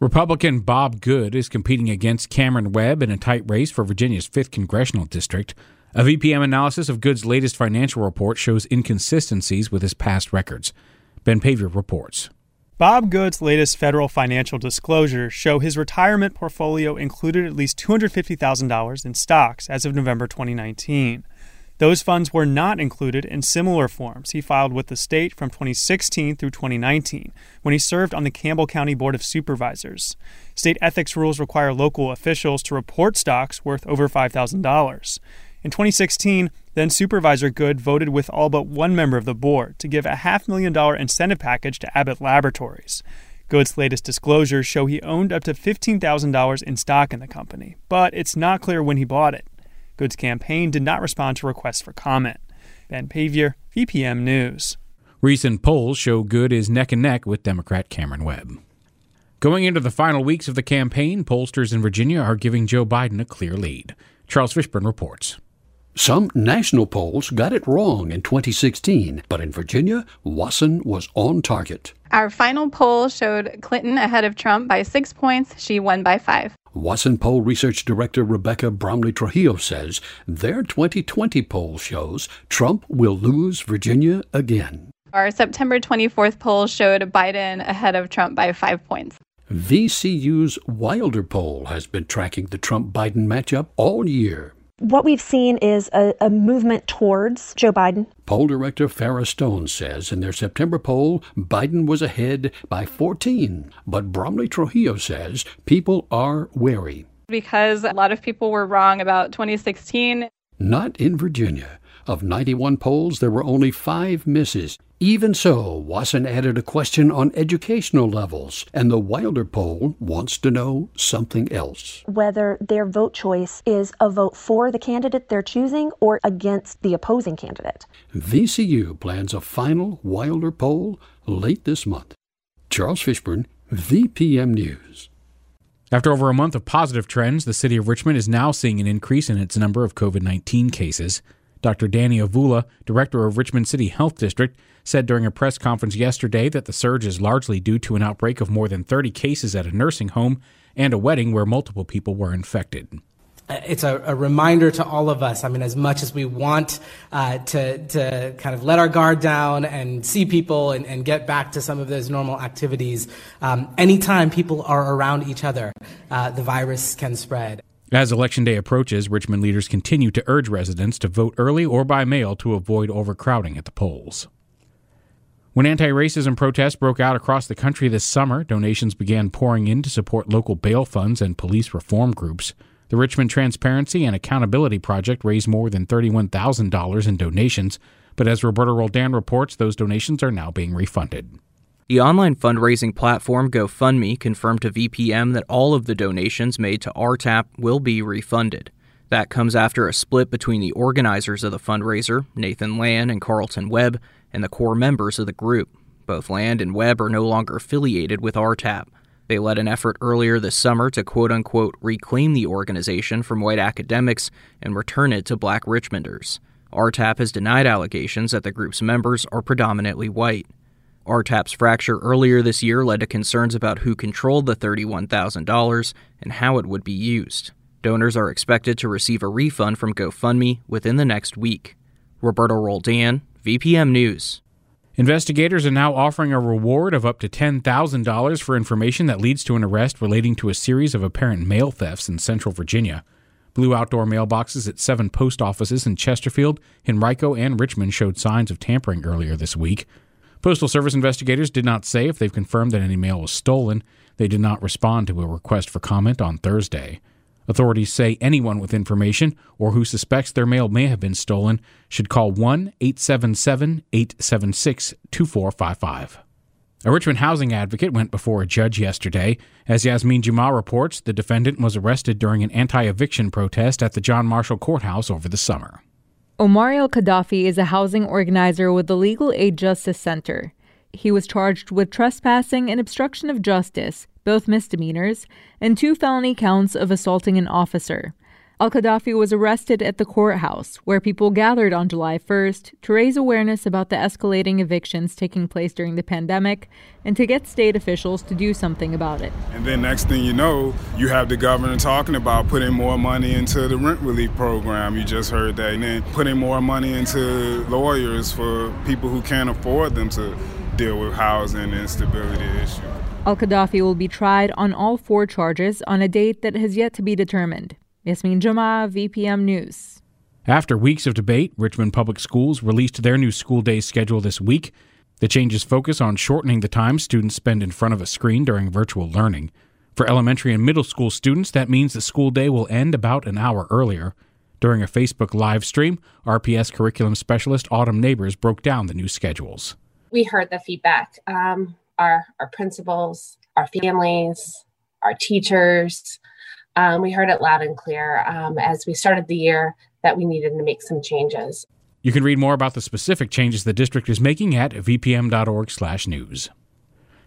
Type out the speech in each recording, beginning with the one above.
Republican Bob Good is competing against Cameron Webb in a tight race for Virginia's 5th congressional district. A VPM analysis of Good's latest financial report shows inconsistencies with his past records. Ben Paviour reports. Bob Good's latest federal financial disclosures show his retirement portfolio included at least $250,000 in stocks as of November 2019. Those funds were not included in similar forms he filed with the state from 2016 through 2019 when he served on the Campbell County Board of Supervisors. State ethics rules require local officials to report stocks worth over $5,000. In 2016, then Supervisor Good voted with all but one member of the board to give a half million dollar incentive package to Abbott Laboratories. Good's latest disclosures show he owned up to $15,000 in stock in the company, but it's not clear when he bought it. Good's campaign did not respond to requests for comment. Ben Paviour, VPM News. Recent polls show Good is neck and neck with Democrat Cameron Webb. Going into the final weeks of the campaign, pollsters in Virginia are giving Joe Biden a clear lead. Charles Fishburne reports. Some national polls got it wrong in 2016, but in Virginia, Wason was on target. Our final poll showed Clinton ahead of Trump by six points. She won by five. Wason Poll Research Director Rebecca Bromley Trujillo says their 2020 poll shows Trump will lose Virginia again. Our September 24th poll showed Biden ahead of Trump by five points. VCU's Wilder poll has been tracking the Trump Biden matchup all year. What we've seen is a, a, movement towards Joe Biden. Poll director Farah Stone says in their September poll, Biden was ahead by 14. But Bromley Trujillo says people are wary. Because a lot of people were wrong about 2016. Not in Virginia. Of 91 polls, there were only five misses. Even so, Wason added a question on educational levels, and the Wilder poll wants to know something else. Whether their vote choice is a vote for the candidate they're choosing or against the opposing candidate. VCU plans a final Wilder poll late this month. Charles Fishburne, VPM News. After over a month of positive trends, the city of Richmond is now seeing an increase in its number of COVID 19 cases. Dr. Danny Avula, director of Richmond City Health District, said during a press conference yesterday that the surge is largely due to an outbreak of more than 30 cases at a nursing home and a wedding where multiple people were infected it's a, a, reminder to all of us. I mean, as much as we want uh, to, to kind of let our guard down and see people and, and get back to some of those normal activities, um, anytime people are around each other, uh, the virus can spread. As Election Day approaches, Richmond leaders continue to urge residents to vote early or by mail to avoid overcrowding at the polls. When anti racism protests broke out across the country this summer, donations began pouring in to support local bail funds and police reform groups. The Richmond Transparency and Accountability Project raised more than $31,000 in donations, but as Roberto Roldan reports, those donations are now being refunded. The online fundraising platform GoFundMe confirmed to VPM that all of the donations made to RTAP will be refunded. That comes after a split between the organizers of the fundraiser, Nathan Land and Carlton Webb, and the core members of the group. Both Land and Webb are no longer affiliated with RTAP. They led an effort earlier this summer to quote unquote reclaim the organization from white academics and return it to black Richmonders. RTAP has denied allegations that the group's members are predominantly white. RTAP's fracture earlier this year led to concerns about who controlled the $31,000 and how it would be used. Donors are expected to receive a refund from GoFundMe within the next week. Roberto Roldan, VPM News. Investigators are now offering a reward of up to $10,000 for information that leads to an arrest relating to a series of apparent mail thefts in central Virginia. Blue outdoor mailboxes at seven post offices in Chesterfield, Henrico, and Richmond showed signs of tampering earlier this week. Postal Service investigators did not say if they've confirmed that any mail was stolen. They did not respond to a request for comment on Thursday. Authorities say anyone with information or who suspects their mail may have been stolen should call 1 877 876 2455. A Richmond housing advocate went before a judge yesterday. As Yasmin Jama reports, the defendant was arrested during an anti eviction protest at the John Marshall Courthouse over the summer. Omar El Qadaffi is a housing organizer with the Legal Aid Justice Center. He was charged with trespassing and obstruction of justice, both misdemeanors, and two felony counts of assaulting an officer. Al Qadaffi was arrested at the courthouse, where people gathered on July 1st to raise awareness about the escalating evictions taking place during the pandemic and to get state officials to do something about it. And then, next thing you know, you have the governor talking about putting more money into the rent relief program. You just heard that. And then putting more money into lawyers for people who can't afford them to deal with housing instability issues. Al Qadaffi will be tried on all four charges on a date that has yet to be determined. Yasmin Jama, VPM News. After weeks of debate, Richmond Public Schools released their new school day schedule this week. The changes focus on shortening the time students spend in front of a screen during virtual learning. For elementary and middle school students, that means the school day will end about an hour earlier. During a Facebook live stream, RPS curriculum specialist Autumn Neighbors broke down the new schedules. We heard the feedback. Um, our, our principals, our families, our teachers, um, we heard it loud and clear um, as we started the year that we needed to make some changes. You can read more about the specific changes the district is making at vpm.org/news.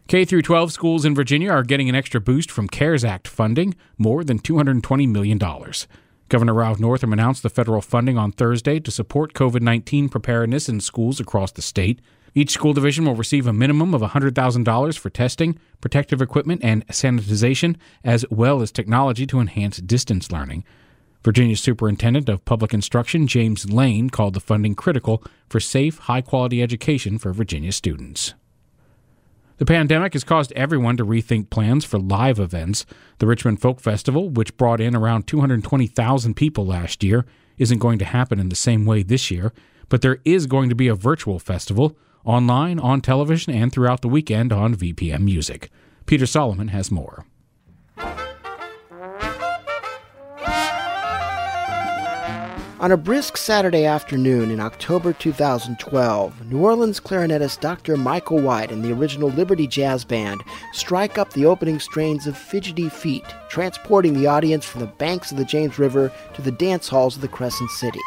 K through 12 schools in Virginia are getting an extra boost from CARES Act funding, more than $220 million. Governor Ralph Northam announced the federal funding on Thursday to support COVID 19 preparedness in schools across the state. Each school division will receive a minimum of $100,000 for testing, protective equipment, and sanitization, as well as technology to enhance distance learning. Virginia's Superintendent of Public Instruction, James Lane, called the funding critical for safe, high quality education for Virginia students. The pandemic has caused everyone to rethink plans for live events. The Richmond Folk Festival, which brought in around 220,000 people last year, isn't going to happen in the same way this year, but there is going to be a virtual festival online, on television, and throughout the weekend on VPM Music. Peter Solomon has more. On a brisk Saturday afternoon in October 2012, New Orleans clarinetist Dr. Michael White and the original Liberty Jazz Band strike up the opening strains of Fidgety Feet, transporting the audience from the banks of the James River to the dance halls of the Crescent City.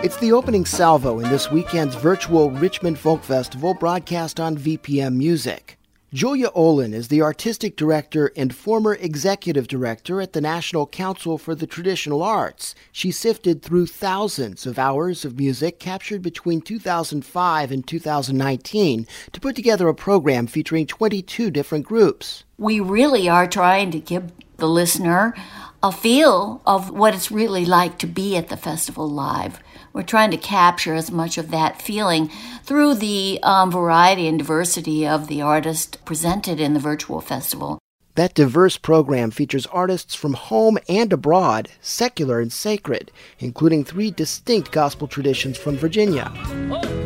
It's the opening salvo in this weekend's virtual Richmond Folk Festival broadcast on VPM Music. Julia Olin is the artistic director and former executive director at the National Council for the Traditional Arts. She sifted through thousands of hours of music captured between 2005 and 2019 to put together a program featuring 22 different groups. We really are trying to give the listener a feel of what it's really like to be at the festival live. We're trying to capture as much of that feeling through the um, variety and diversity of the artists presented in the virtual festival. That diverse program features artists from home and abroad, secular and sacred, including three distinct gospel traditions from Virginia. Oh,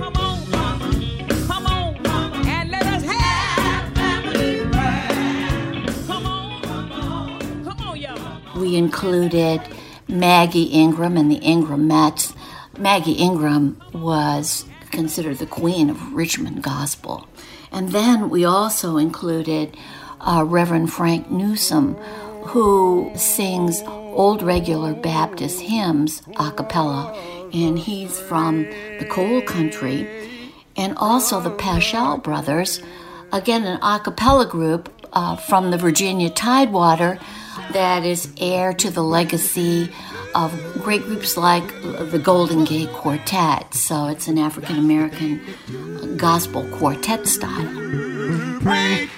we included Maggie Ingram and the Ingramettes. Maggie Ingram was considered the queen of Richmond gospel. And then we also included uh, Reverend Frank Newsome, who sings old regular Baptist hymns a cappella. And he's from the coal country. And also the Paschal Brothers, again, an a cappella group uh, from the Virginia Tidewater that is heir to the legacy of great groups like the Golden Gate Quartet. So it's an African American gospel quartet style. Pray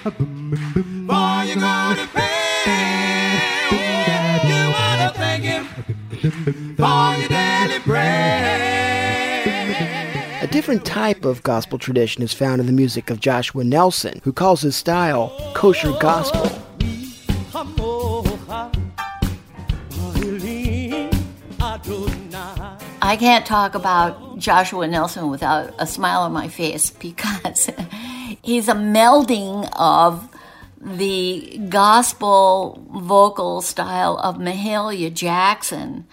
different type of gospel tradition is found in the music of Joshua Nelson, who calls his style kosher gospel. I can't talk about Joshua Nelson without a smile on my face because he's a melding of the gospel vocal style of Mahalia Jackson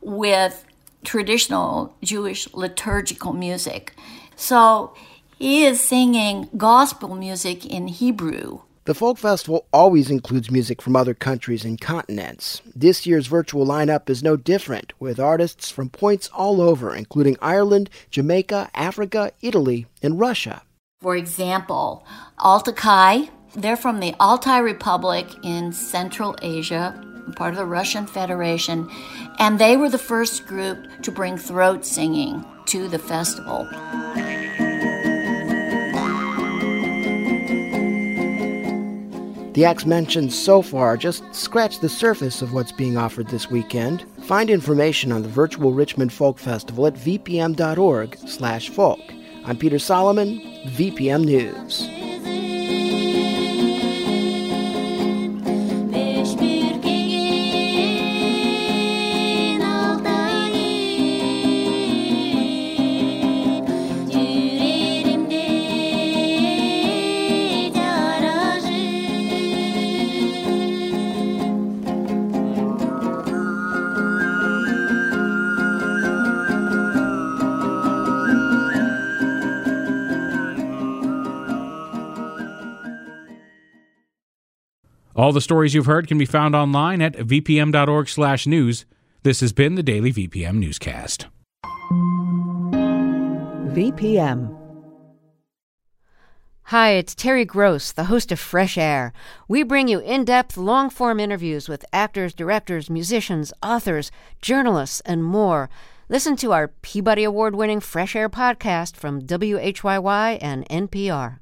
with traditional Jewish liturgical music. So He is singing gospel music in Hebrew. The Folk Festival always includes music from other countries and continents. This year's virtual lineup is no different, with artists from points all over, including Ireland, Jamaica, Africa, Italy, and Russia. For example, Altai, they're from the Altai Republic in Central Asia, part of the Russian Federation, and they were the first group to bring throat singing to the festival. The acts mentioned so far just scratch the surface of what's being offered this weekend. Find information on the virtual Richmond Folk Festival at vpm.org/folk. I'm Peter Solomon, VPM News. All the stories you've heard can be found online at vpm.org/news. This has been the daily VPM newscast. VPM. Hi, it's Terry Gross, the host of Fresh Air. We bring you in depth, long form interviews with actors, directors, musicians, authors, journalists, and more. Listen to our Peabody Award winning Fresh Air podcast from WHYY and NPR.